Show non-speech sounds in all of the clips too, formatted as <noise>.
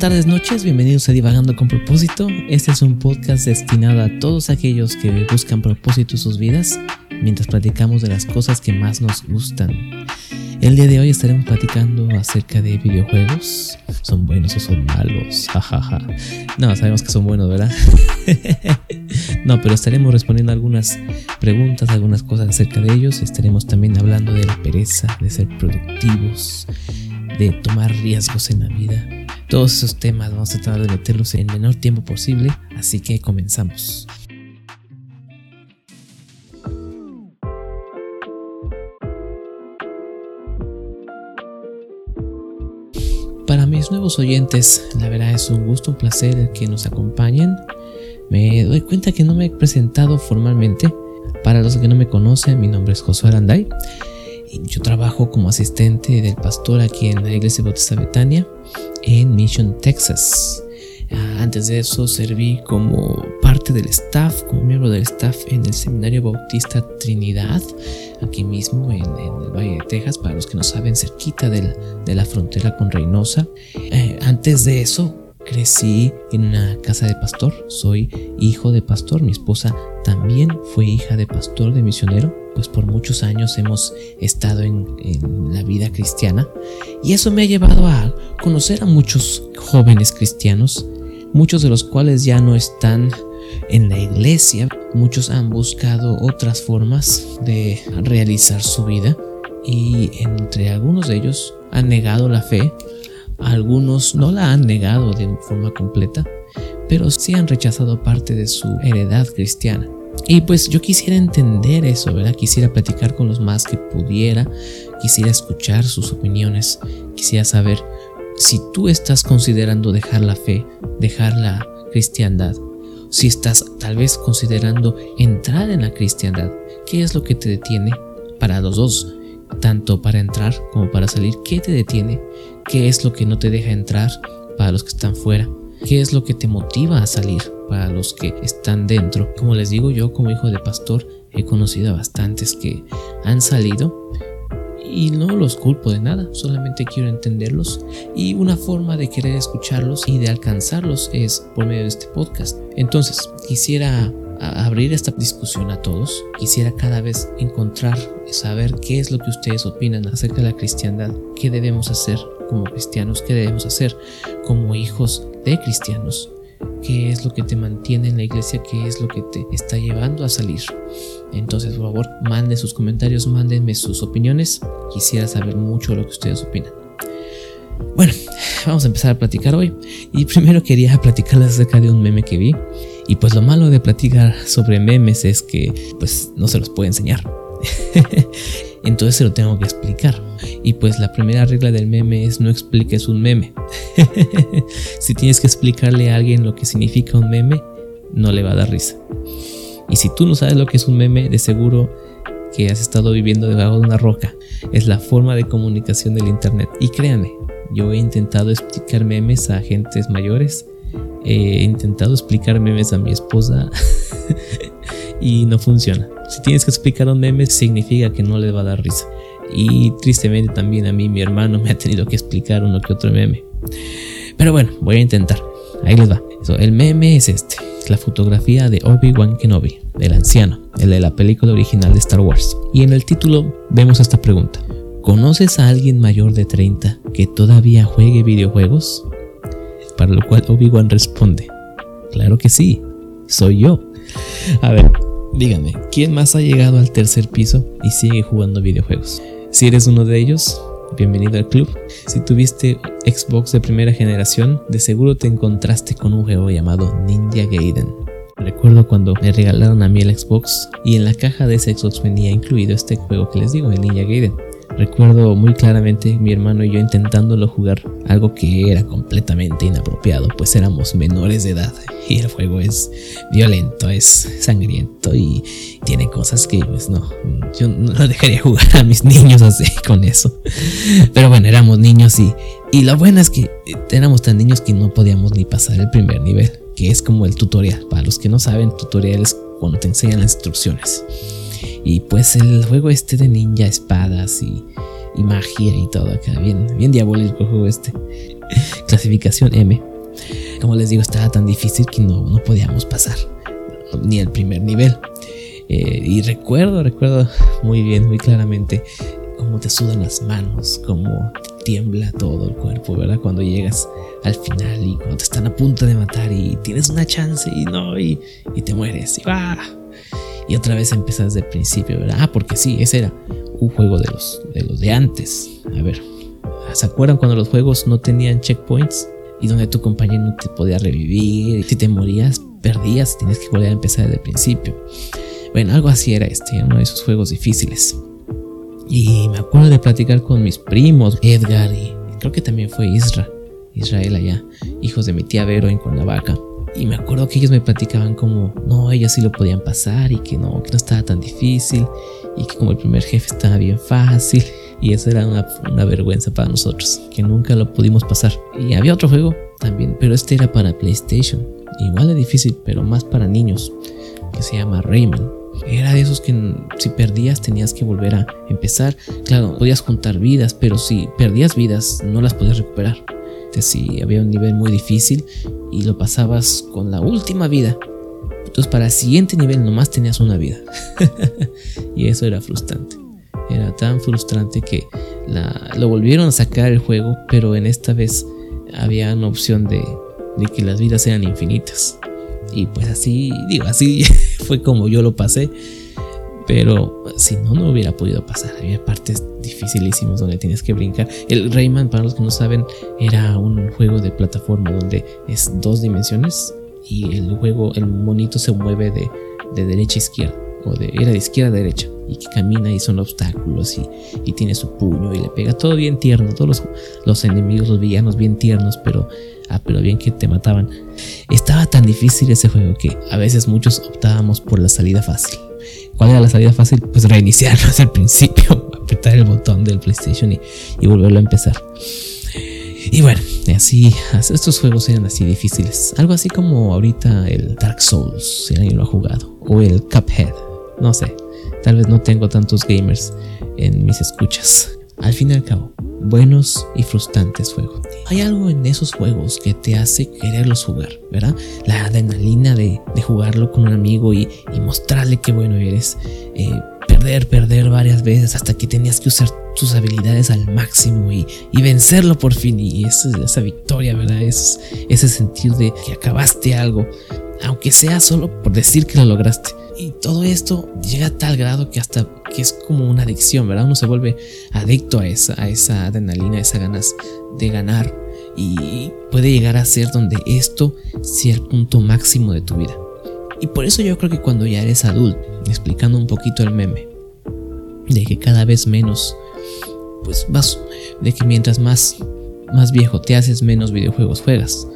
tardes, noches, bienvenidos a Divagando con propósito. Este es un podcast destinado a todos aquellos que buscan propósito en sus vidas mientras platicamos de las cosas que más nos gustan. El día de hoy estaremos platicando acerca de videojuegos. ¿Son buenos o son malos? Jajaja. No, sabemos que son buenos, ¿verdad? <laughs> no, pero estaremos respondiendo algunas preguntas, algunas cosas acerca de ellos. Estaremos también hablando de la pereza, de ser productivos, de tomar riesgos en la vida. Todos esos temas vamos a tratar de meterlos en el menor tiempo posible, así que comenzamos. Para mis nuevos oyentes, la verdad es un gusto, un placer que nos acompañen. Me doy cuenta que no me he presentado formalmente. Para los que no me conocen, mi nombre es Josué Aranday. Yo trabajo como asistente del pastor aquí en la iglesia Bautista Betania en Mission, Texas. Ah, antes de eso serví como parte del staff, como miembro del staff en el Seminario Bautista Trinidad, aquí mismo en, el Valle de Texas, para los que no saben, cerquita de la frontera con Reynosa. Eh, antes de eso crecí en una casa de pastor, soy hijo de pastor, mi esposa también fue hija de pastor, de misionero, pues por muchos años hemos estado en, la vida cristiana. Y eso me ha llevado a conocer a muchos jóvenes cristianos, muchos de los cuales ya no están en la iglesia, muchos han buscado otras formas de realizar su vida y entre algunos de ellos han negado la fe, algunos no la han negado de forma completa, pero sí han rechazado parte de su heredad cristiana. Y pues yo quisiera entender eso, ¿verdad? Quisiera platicar con los más que pudiera, quisiera escuchar sus opiniones, quisiera saber si tú estás considerando dejar la fe, dejar la cristiandad, si estás tal vez considerando entrar en la cristiandad, ¿qué es lo que te detiene para los dos? Tanto para entrar como para salir, ¿qué te detiene? ¿Qué es lo que no te deja entrar para los que están fuera? ¿Qué es lo que te motiva a salir para los que están dentro? Como les digo yo como hijo de pastor he conocido a bastantes que han salido y no los culpo de nada, solamente quiero entenderlos. Y una forma de querer escucharlos y de alcanzarlos es por medio de este podcast. Entonces, quisiera abrir esta discusión a todos, quisiera cada vez encontrar, saber qué es lo que ustedes opinan acerca de la cristiandad, qué debemos hacer como cristianos, qué debemos hacer como hijos de cristianos, qué es lo que te mantiene en la iglesia, qué es lo que te está llevando a salir. Entonces, por favor, manden sus comentarios, mándenme sus opiniones. Quisiera saber mucho lo que ustedes opinan. Bueno, <laughs> vamos a empezar a platicar hoy. Y primero quería <laughs> platicarles acerca de un meme que vi. Y pues lo malo de platicar sobre memes es que pues no se los puedo enseñar. <laughs> Entonces se lo tengo que explicar. Y pues la primera regla del meme es no expliques un meme. <laughs> si tienes que explicarle a alguien lo que significa un meme, no le va a dar risa. Y si tú no sabes lo que es un meme, de seguro que has estado viviendo debajo de una roca. Es la forma de comunicación del Internet. Y créanme, yo he intentado explicar memes a agentes mayores. He intentado explicar memes a mi esposa <laughs> y no funciona. Si tienes que explicar un meme significa que no le va a dar risa. Y tristemente también a mí mi hermano <laughs> me ha tenido que explicar uno que otro meme. Pero bueno, voy a intentar. Ahí les va. el meme es este. la fotografía de Obi-Wan Kenobi, del anciano, el de la película original de Star Wars. Y en el título vemos esta pregunta. ¿Conoces a alguien mayor de 30 que todavía juegue videojuegos? Para lo cual Obi-Wan responde, claro que sí, soy yo. A ver, díganme, ¿quién más ha llegado al tercer piso y sigue jugando videojuegos? Si eres uno de ellos, bienvenido al club. Si tuviste Xbox de primera generación, de seguro te encontraste con un juego llamado Ninja Gaiden. Recuerdo cuando me regalaron a mí el Xbox y en la caja de ese Xbox venía incluido este juego que les digo, el Ninja Gaiden. Recuerdo muy claramente mi hermano y yo intentándolo jugar, algo que era completamente inapropiado, pues éramos menores de edad y el juego es violento, es sangriento y tiene cosas que pues no, yo no dejaría jugar a mis niños así <laughs> con eso. Pero bueno, éramos niños y, y lo bueno es que éramos tan niños que no podíamos ni pasar el primer nivel, que es como el tutorial. Para los que no saben, tutorial es cuando te enseñan las instrucciones. Y pues el juego este de ninja, espadas y, magia y todo acá, bien, bien diabólico el juego este. <laughs> clasificación M. Como les digo, estaba tan difícil que no, no podíamos pasar ni el primer nivel. Eh, y recuerdo, recuerdo muy bien, muy claramente cómo te sudan las manos, cómo tiembla todo el cuerpo, ¿verdad? Cuando llegas al final y cuando te están a punto de matar y tienes una chance y no, y, te mueres y va. Y otra vez empiezas desde el principio, ¿verdad? Ah, porque sí, ese era un juego de los de, los de antes. A ver, ¿se acuerdan cuando los juegos no tenían checkpoints? Y donde tu compañero no te podía revivir. Si te morías, perdías, tienes que volver a empezar desde el principio. Bueno, algo así era este, uno de esos juegos difíciles. Y me acuerdo de platicar con mis primos, Edgar y creo que también fue Isra, Israel allá, hijos de mi tía Vero en Cuernavaca. Y me acuerdo que ellos me platicaban como, no, ellos sí lo podían pasar y que no, que no estaba tan difícil y que como el primer jefe estaba bien fácil. Y eso era una, una vergüenza para nosotros, que nunca lo pudimos pasar. Y había otro juego también, pero este era para PlayStation. Igual de difícil, pero más para niños, que se llama Rayman. Era de esos que si perdías tenías que volver a empezar. Claro, podías juntar vidas, pero si perdías vidas no las podías recuperar. Si había un nivel muy difícil y lo pasabas con la última vida, entonces para el siguiente nivel nomás tenías una vida. <laughs> y eso era frustrante. Era tan frustrante que lo volvieron a sacar el juego, pero en esta vez había una opción de, de que las vidas eran infinitas. Y pues así, digo, así <laughs> fue como yo lo pasé. Pero si no, no hubiera podido pasar. Había partes dificilísimas donde tienes que brincar. El Rayman, para los que no saben, era un juego de plataforma donde es dos dimensiones y el juego, el monito se mueve de, de derecha a izquierda. O de, era de izquierda a derecha. Y que camina y son obstáculos y, y tiene su puño y le pega. Todo bien tierno. Todos los, los enemigos, los villanos bien tiernos, pero Ah, pero bien que te mataban. Estaba tan difícil ese juego que a veces muchos optábamos por la salida fácil. ¿Cuál era la salida fácil? Pues reiniciarlo <laughs> desde el principio, apretar el botón del PlayStation y, y volverlo a empezar. Y bueno, así, estos juegos eran así difíciles. Algo así como ahorita el Dark Souls, si alguien lo ha jugado, o el Cuphead, no sé. Tal vez no tengo tantos gamers en mis escuchas. Al fin y al cabo, buenos y frustrantes juegos. Hay algo en esos juegos que te hace quererlos jugar, ¿verdad? La adrenalina de, jugarlo con un amigo y, mostrarle qué bueno eres. Eh, perder, perder varias veces hasta que tenías que usar tus habilidades al máximo y, vencerlo por fin. Y esa, victoria, ¿verdad? Es, ese sentir de que acabaste algo, aunque sea solo por decir que lo lograste. Y todo esto llega a tal grado que hasta que es como una adicción, ¿verdad? Uno se vuelve adicto a esa, a esa adrenalina, a esas ganas de ganar. Y puede llegar a ser donde esto sea el punto máximo de tu vida. Y por eso yo creo que cuando ya eres adulto, explicando un poquito el meme, de que cada vez menos, pues vas, de que mientras más, más viejo te haces, menos videojuegos juegas.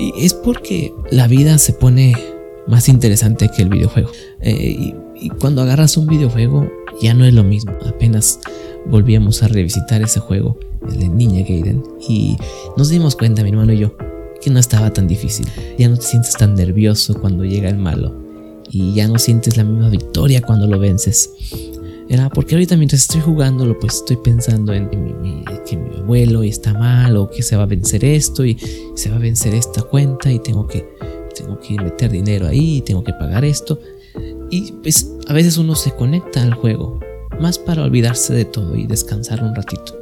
Y es porque la vida se pone más interesante que el videojuego. Eh, y, cuando agarras un videojuego ya no es lo mismo. Apenas volvíamos a revisitar ese juego, el de Niña Gaiden, y nos dimos cuenta, mi hermano y yo, que no estaba tan difícil. Ya no te sientes tan nervioso cuando llega el malo. Y ya no sientes la misma victoria cuando lo vences. Era porque ahorita mientras estoy jugándolo, pues estoy pensando en, que mi abuelo está mal o que se va a vencer esto y se va a vencer esta cuenta y tengo que tengo que meter dinero ahí, tengo que pagar esto. Y pues a veces uno se conecta al juego, más para olvidarse de todo y descansar un ratito.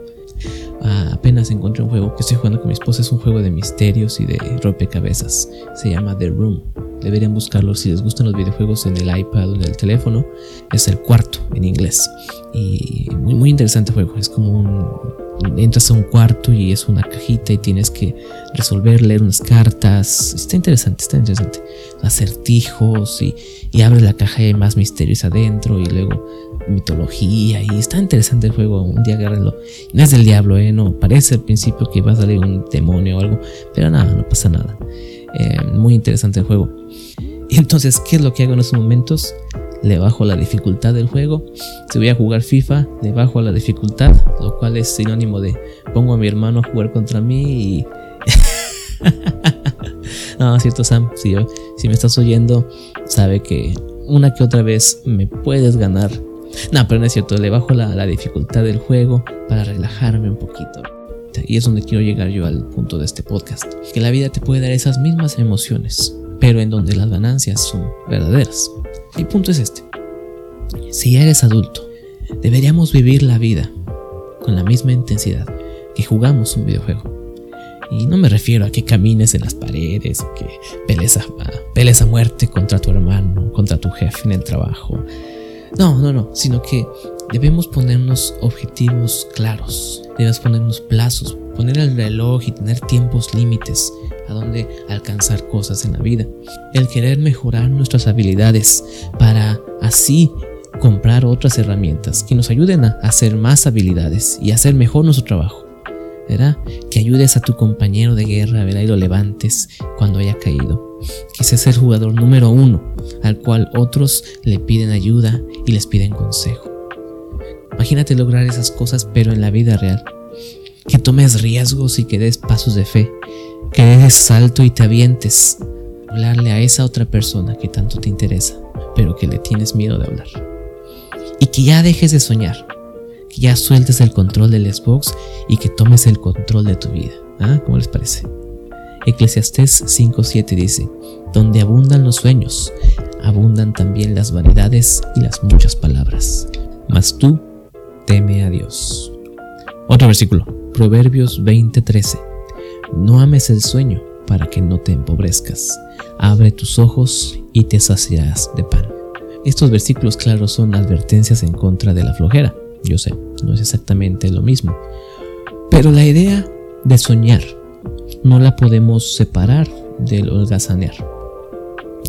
Ah, apenas encontré un juego que estoy jugando con mi esposa, es un juego de misterios y de rompecabezas. Se llama The Room. Deberían buscarlo si les gustan los videojuegos en el iPad o en el teléfono. Es el cuarto en inglés. Y muy, muy interesante juego. Es como un entras a un cuarto y es una cajita y tienes que resolver, leer unas cartas. Está interesante, está interesante. Acertijos y, y abres la caja y hay más misterios adentro y luego mitología y está interesante el juego. Un día agárrenlo. No es del diablo, ¿eh? No, parece al principio que va a salir un demonio o algo, pero nada, no pasa nada. Eh, muy interesante el juego. <laughs> Entonces, ¿qué es lo que hago en esos momentos? Le bajo la dificultad del juego. Si voy a jugar FIFA, le bajo la dificultad, lo cual es sinónimo de pongo a mi hermano a jugar contra mí y... <laughs> no, cierto Sam, si, si me estás oyendo, sabe que una que otra vez me puedes ganar. No, pero no es cierto, le bajo la, la dificultad del juego para relajarme un poquito. Y es donde quiero llegar yo al punto de este podcast. Que la vida te puede dar esas mismas emociones, pero en donde las ganancias son verdaderas. Mi punto es este. Si eres adulto, deberíamos vivir la vida con la misma intensidad que jugamos un videojuego. Y no me refiero a que camines en las paredes, que pelees a, pelees a muerte contra tu hermano, contra tu jefe en el trabajo. No, no, no, sino que debemos ponernos objetivos claros, debemos ponernos plazos, poner el reloj y tener tiempos límites a donde alcanzar cosas en la vida. El querer mejorar nuestras habilidades para así comprar otras herramientas que nos ayuden a hacer más habilidades y hacer mejor nuestro trabajo. ¿verdad? Que ayudes a tu compañero de guerra, ¿verdad? Y lo levantes cuando haya caído. Que seas el jugador número uno al cual otros le piden ayuda y les piden consejo. Imagínate lograr esas cosas pero en la vida real. Que tomes riesgos y que des pasos de fe. Que des salto y te avientes. Hablarle a esa otra persona que tanto te interesa, pero que le tienes miedo de hablar. Y que ya dejes de soñar que ya sueltes el control del Xbox y que tomes el control de tu vida. ¿Ah? ¿Cómo les parece? Eclesiastés 5.7 dice, donde abundan los sueños, abundan también las vanidades y las muchas palabras. Mas tú teme a Dios. Otro versículo, Proverbios 20:13. No ames el sueño para que no te empobrezcas. Abre tus ojos y te saciarás de pan. Estos versículos claros son advertencias en contra de la flojera. Yo sé, no es exactamente lo mismo. Pero la idea de soñar no la podemos separar del holgazanear.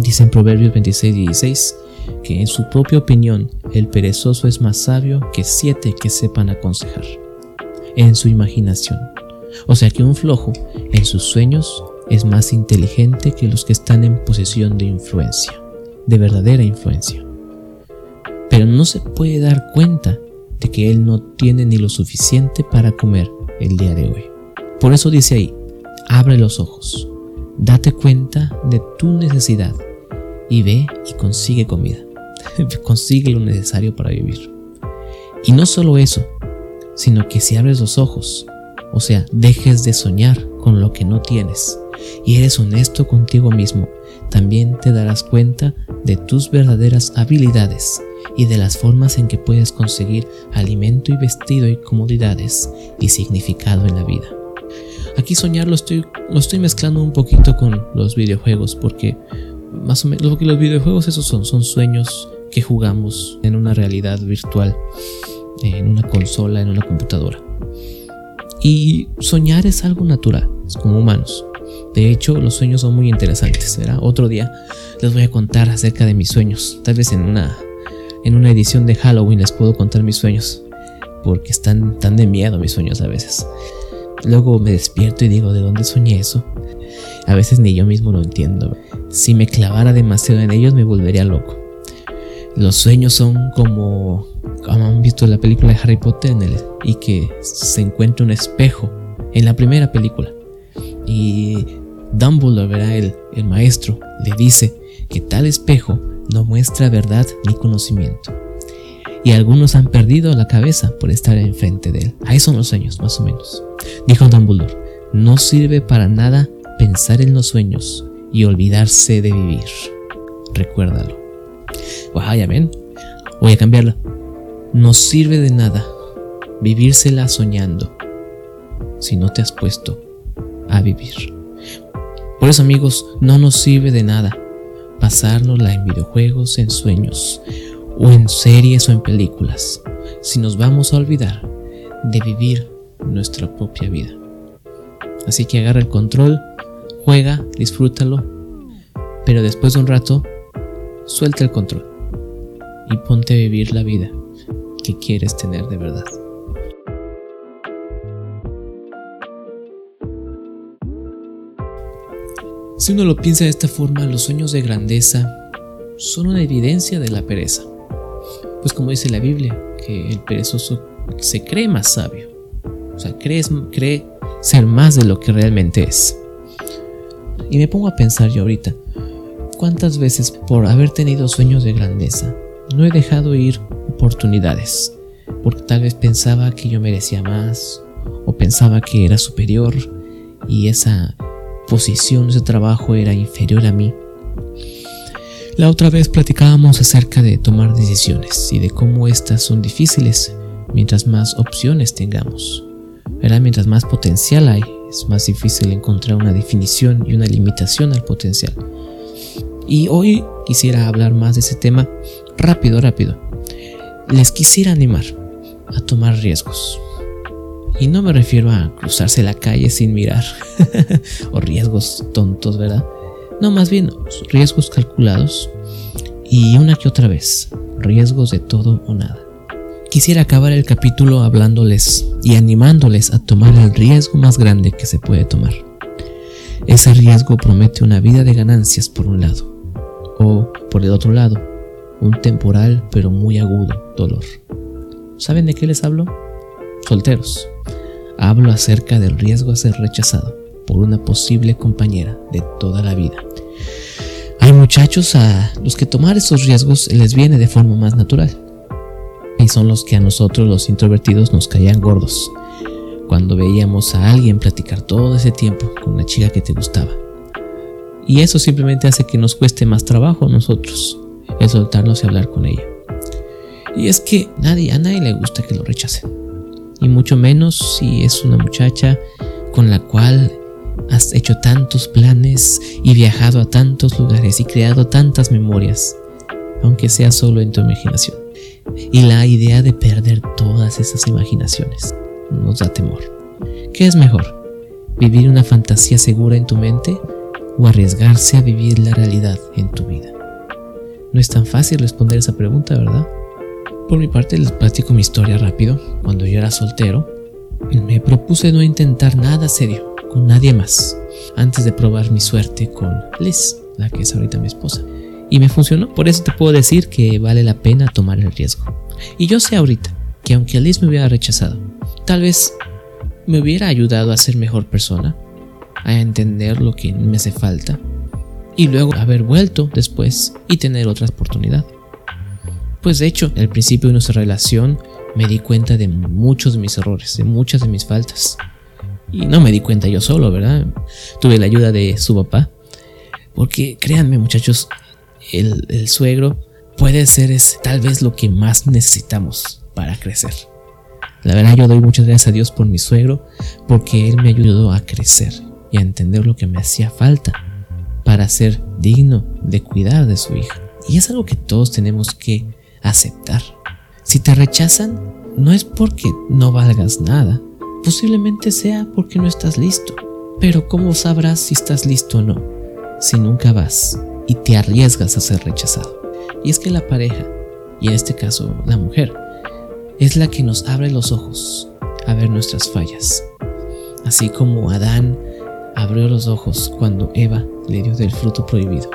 Dice en Proverbios 26 y 16 que en su propia opinión el perezoso es más sabio que siete que sepan aconsejar. En su imaginación. O sea que un flojo en sus sueños es más inteligente que los que están en posesión de influencia, de verdadera influencia. Pero no se puede dar cuenta de que él no tiene ni lo suficiente para comer el día de hoy. Por eso dice ahí, abre los ojos, date cuenta de tu necesidad y ve y consigue comida. <laughs> consigue lo necesario para vivir. Y no solo eso, sino que si abres los ojos, o sea, dejes de soñar con lo que no tienes y eres honesto contigo mismo, también te darás cuenta de tus verdaderas habilidades y de las formas en que puedes conseguir alimento y vestido y comodidades y significado en la vida. Aquí soñar lo estoy, lo estoy mezclando un poquito con los videojuegos porque más o menos los videojuegos esos son, son sueños que jugamos en una realidad virtual, en una consola, en una computadora. Y soñar es algo natural, es como humanos. De hecho, los sueños son muy interesantes. ¿verdad? Otro día les voy a contar acerca de mis sueños, tal vez en una en una edición de Halloween les puedo contar mis sueños, porque están tan de miedo mis sueños a veces. Luego me despierto y digo, ¿de dónde soñé eso? A veces ni yo mismo lo entiendo. Si me clavara demasiado en ellos me volvería loco. Los sueños son como, como han visto la película de Harry Potter en el, y que se encuentra un espejo en la primera película. Y Dumbledore, ¿verdad? El, el maestro, le dice que tal espejo no muestra verdad ni conocimiento. Y algunos han perdido la cabeza por estar enfrente de él. Ahí son los sueños, más o menos. Dijo Dumbledore, no sirve para nada pensar en los sueños y olvidarse de vivir. Recuérdalo. Wow, ya ven. Voy a cambiarla. No sirve de nada vivírsela soñando si no te has puesto a vivir. Por eso amigos, no nos sirve de nada pasárnosla en videojuegos, en sueños, o en series o en películas, si nos vamos a olvidar de vivir nuestra propia vida. Así que agarra el control, juega, disfrútalo, pero después de un rato, suelta el control y ponte a vivir la vida que quieres tener de verdad. Si uno lo piensa de esta forma, los sueños de grandeza son una evidencia de la pereza. Pues como dice la Biblia, que el perezoso se cree más sabio. O sea, cree, cree ser más de lo que realmente es. Y me pongo a pensar yo ahorita, ¿cuántas veces por haber tenido sueños de grandeza no he dejado ir oportunidades? Porque tal vez pensaba que yo merecía más o pensaba que era superior y esa posición, ese trabajo era inferior a mí. La otra vez platicábamos acerca de tomar decisiones y de cómo estas son difíciles mientras más opciones tengamos. Mientras más potencial hay, es más difícil encontrar una definición y una limitación al potencial. Y hoy quisiera hablar más de ese tema rápido, rápido. Les quisiera animar a tomar riesgos. Y no me refiero a cruzarse la calle sin mirar <laughs> o riesgos tontos, ¿verdad? No, más bien riesgos calculados y una que otra vez, riesgos de todo o nada. Quisiera acabar el capítulo hablándoles y animándoles a tomar el riesgo más grande que se puede tomar. Ese riesgo promete una vida de ganancias por un lado, o por el otro lado, un temporal pero muy agudo dolor. ¿Saben de qué les hablo? Solteros. Hablo acerca del riesgo a ser rechazado por una posible compañera de toda la vida. Hay muchachos a los que tomar esos riesgos les viene de forma más natural y son los que a nosotros los introvertidos nos caían gordos cuando veíamos a alguien platicar todo ese tiempo con una chica que te gustaba. Y eso simplemente hace que nos cueste más trabajo a nosotros el soltarnos y hablar con ella. Y es que nadie, a nadie le gusta que lo rechacen. Y mucho menos si es una muchacha con la cual has hecho tantos planes y viajado a tantos lugares y creado tantas memorias, aunque sea solo en tu imaginación y la idea de perder todas esas imaginaciones nos da temor. ¿Qué es mejor? ¿Vivir una fantasía segura en tu mente o arriesgarse a vivir la realidad en tu vida? No es tan fácil responder esa pregunta, ¿verdad? Por mi parte les platico mi historia rápido. Cuando yo era soltero, me propuse no intentar nada serio con nadie más antes de probar mi suerte con Liz, la que es ahorita mi esposa y me funcionó. Por eso te puedo decir que vale la pena tomar el riesgo. Y yo sé ahorita que aunque Liz me hubiera rechazado, tal vez me hubiera ayudado a ser mejor persona, a entender lo que me hace falta y luego haber vuelto después y tener otra oportunidad. Pues de hecho, al principio de nuestra relación me di cuenta de muchos de mis errores, de muchas de mis faltas. Y no me di cuenta yo solo, ¿verdad? Tuve la ayuda de su papá. Porque créanme muchachos, el, suegro puede ser es, tal vez lo que más necesitamos para crecer. La verdad yo doy muchas gracias a Dios por mi suegro porque él me ayudó a crecer y a entender lo que me hacía falta para ser digno de cuidar de su hija. Y es algo que todos tenemos que aceptar. Si te rechazan, no es porque no valgas nada, posiblemente sea porque no estás listo. Pero ¿cómo sabrás si estás listo o no? Si nunca vas y te arriesgas a ser rechazado. Y es que la pareja, y en este caso la mujer, es la que nos abre los ojos a ver nuestras fallas. Así como Adán abrió los ojos cuando Eva le del fruto prohibido.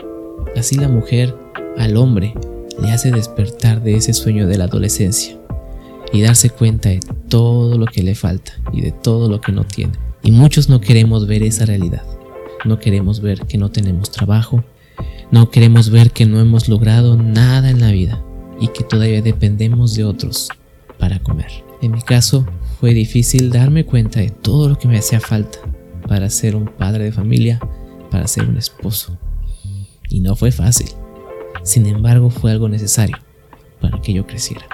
Así la mujer al hombre le hace despertar de ese sueño de la adolescencia y darse cuenta de todo lo que le falta y de todo lo que no tiene. Y muchos no queremos ver esa realidad. No queremos ver que no tenemos trabajo, no queremos ver que no hemos logrado nada en la vida y que todavía dependemos de otros para comer. En mi caso, fue difícil darme cuenta de todo lo que me hacía falta para ser un padre de familia, para ser un esposo. Y no fue fácil. Sin embargo, fue algo necesario para que yo creciera.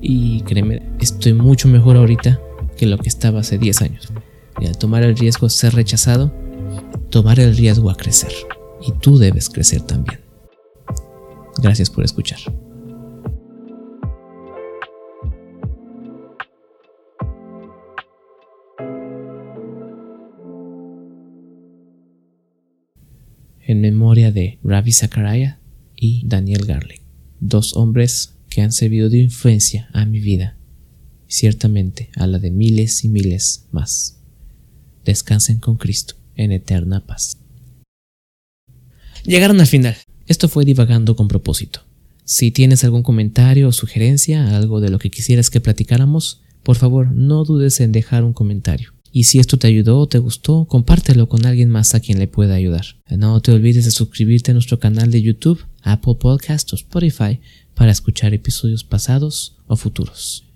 Y créeme, estoy mucho mejor ahorita que lo que estaba hace 10 años. Y al tomar el riesgo de ser rechazado, tomar el riesgo a crecer y tú debes crecer también. Gracias por escuchar. En memoria de Ravi Zachariah y Daniel Garlic, dos hombres que han servido de influencia a mi vida y ciertamente a la de miles y miles más. Descansen con Cristo en eterna paz. Llegaron al final. Esto fue divagando con propósito. Si tienes algún comentario o sugerencia, algo de lo que quisieras que platicáramos, por favor no dudes en dejar un comentario. Y si esto te ayudó o te gustó, compártelo con alguien más a quien le pueda ayudar. No te olvides de suscribirte a nuestro canal de YouTube, Apple Podcast o Spotify para escuchar episodios pasados o futuros.